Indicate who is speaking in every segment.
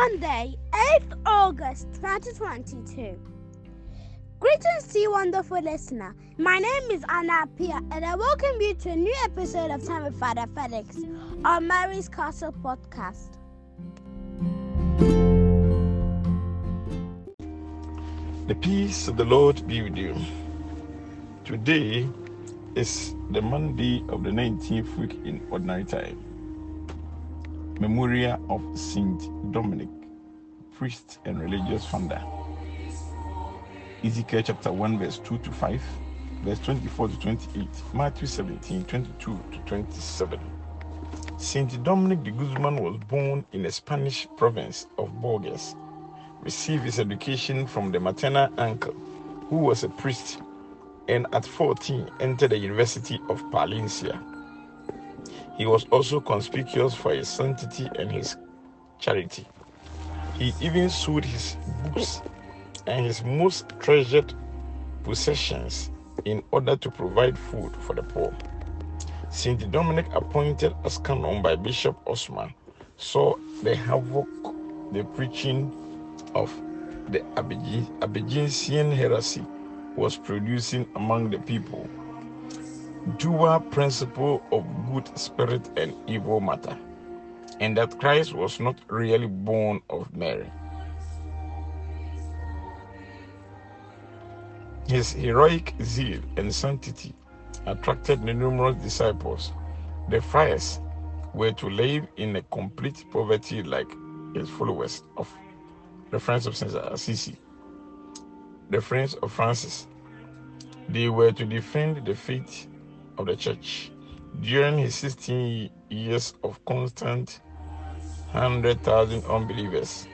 Speaker 1: Monday, 8th August 2022. Greetings to you, wonderful listener. My name is Anna Pia, and I welcome you to a new episode of Time with Father Felix on Mary's Castle podcast.
Speaker 2: The peace of the Lord be with you. Today is the Monday of the 19th week in Ordinary Time. Memorial of Saint Dominic, priest and religious founder. Ezekiel chapter 1, verse 2 to 5, verse 24 to 28, Matthew 17, 22 to 27. Saint Dominic de Guzman was born in the Spanish province of Burgos, received his education from the maternal uncle, who was a priest, and at 14 entered the University of Palencia. He was also conspicuous for his sanctity and his charity. He even sold his books and his most treasured possessions in order to provide food for the poor. Saint Dominic, appointed as canon by Bishop Osman, saw the havoc the preaching of the Albigensian heresy was producing among the people dual principle of good spirit and evil matter, and that Christ was not really born of Mary. His heroic zeal and sanctity attracted the numerous disciples. The friars were to live in a complete poverty like his followers of the friends of Saint Assisi, the friends of Francis. They were to defend the faith of the church. During his 16 years of constant 100,000 unbelievers,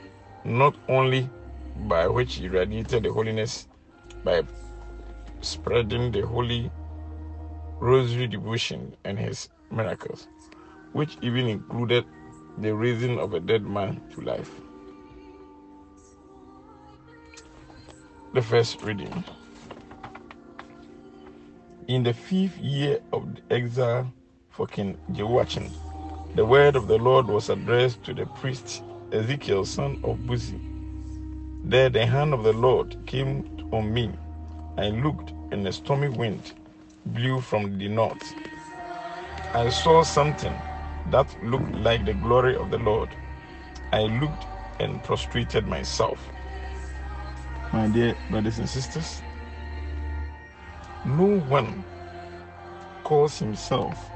Speaker 2: not only by which he radiated the holiness by spreading the holy rosary devotion and his miracles, which even included the raising of a dead man to life. The first reading. In the fifth year of the exile for King Jehoiachin, the word of the Lord was addressed to the priest Ezekiel, son of Buzi. There the hand of the Lord came on me. I looked, and a stormy wind blew from the north. I saw something that looked like the glory of the Lord. I looked and prostrated myself. My dear brothers and sisters, no one calls himself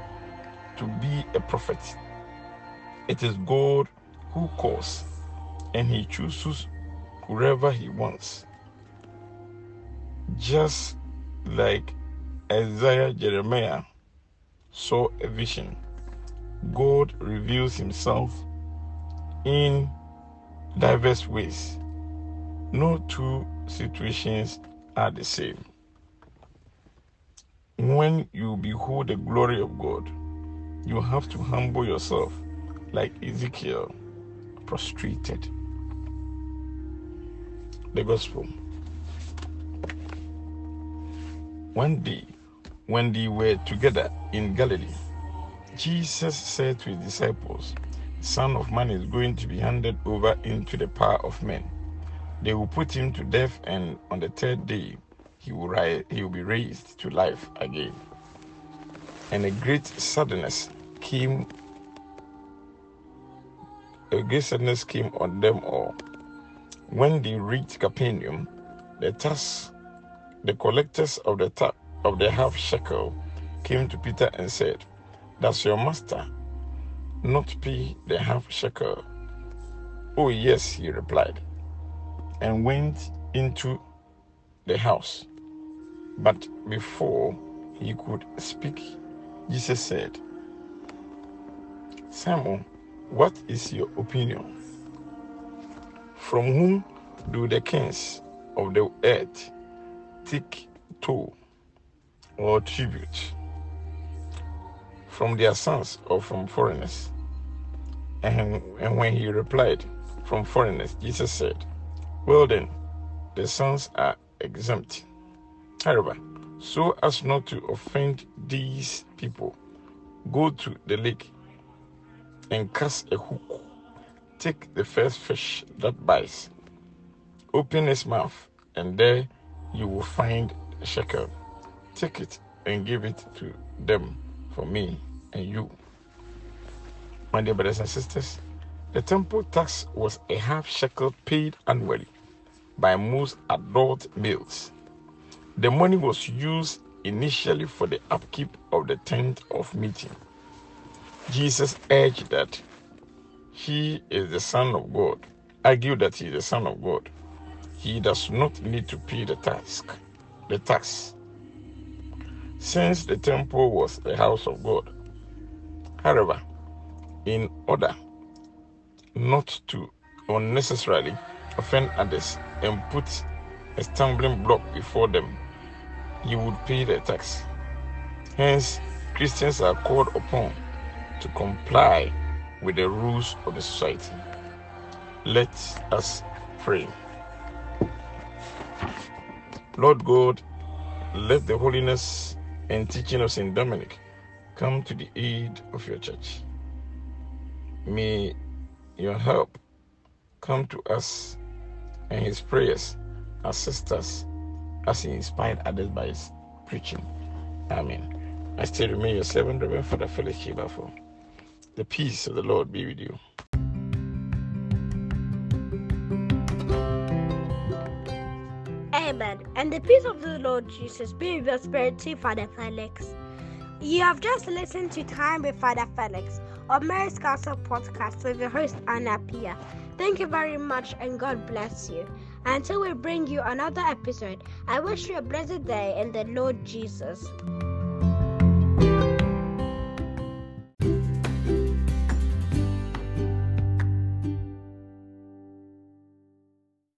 Speaker 2: to be a prophet. It is God who calls, and he chooses whoever he wants. Just like Isaiah Jeremiah saw a vision, God reveals himself in diverse ways. No two situations are the same. When you behold the glory of God, you have to humble yourself like Ezekiel prostrated. The Gospel. One day, when they were together in Galilee, Jesus said to his disciples, Son of Man is going to be handed over into the power of men. They will put him to death, and on the third day, he will, rise, he will be raised to life again. And a great sadness came a great sadness came on them all. When they reached Capernaum, the tax, the collectors of the ta- of the half shekel came to Peter and said, Does your master not pay the half shekel? Oh yes, he replied, and went into the house. But before he could speak, Jesus said, Simon, what is your opinion? From whom do the kings of the earth take toll or tribute? From their sons or from foreigners? And, and when he replied, From foreigners, Jesus said, Well then, the sons are exempt. However, so as not to offend these people, go to the lake and cast a hook Take the first fish that bites, open its mouth, and there you will find a shekel. Take it and give it to them for me and you. My dear brothers and sisters, the temple tax was a half shekel paid annually by most adult males. The money was used initially for the upkeep of the tent of meeting. Jesus urged that he is the Son of God, argued that he is the Son of God. He does not need to pay the tax. The tax. Since the temple was the house of God. However, in order not to unnecessarily offend others and put a stumbling block before them, you would pay the tax. Hence, Christians are called upon to comply with the rules of the society. Let us pray. Lord God, let the holiness and teaching of St. Dominic come to the aid of your church. May your help come to us and his prayers assist us as he inspired others by his preaching. Amen. I still remain your servant, Reverend Father Felix Chibafo. The peace of the Lord be with you.
Speaker 1: Amen. And the peace of the Lord Jesus be with your spirit too, Father Felix. You have just listened to Time with Father Felix on Mary's Castle podcast with your host Anna Pia. Thank you very much and God bless you. Until we bring you another episode, I wish you a blessed day in the Lord Jesus.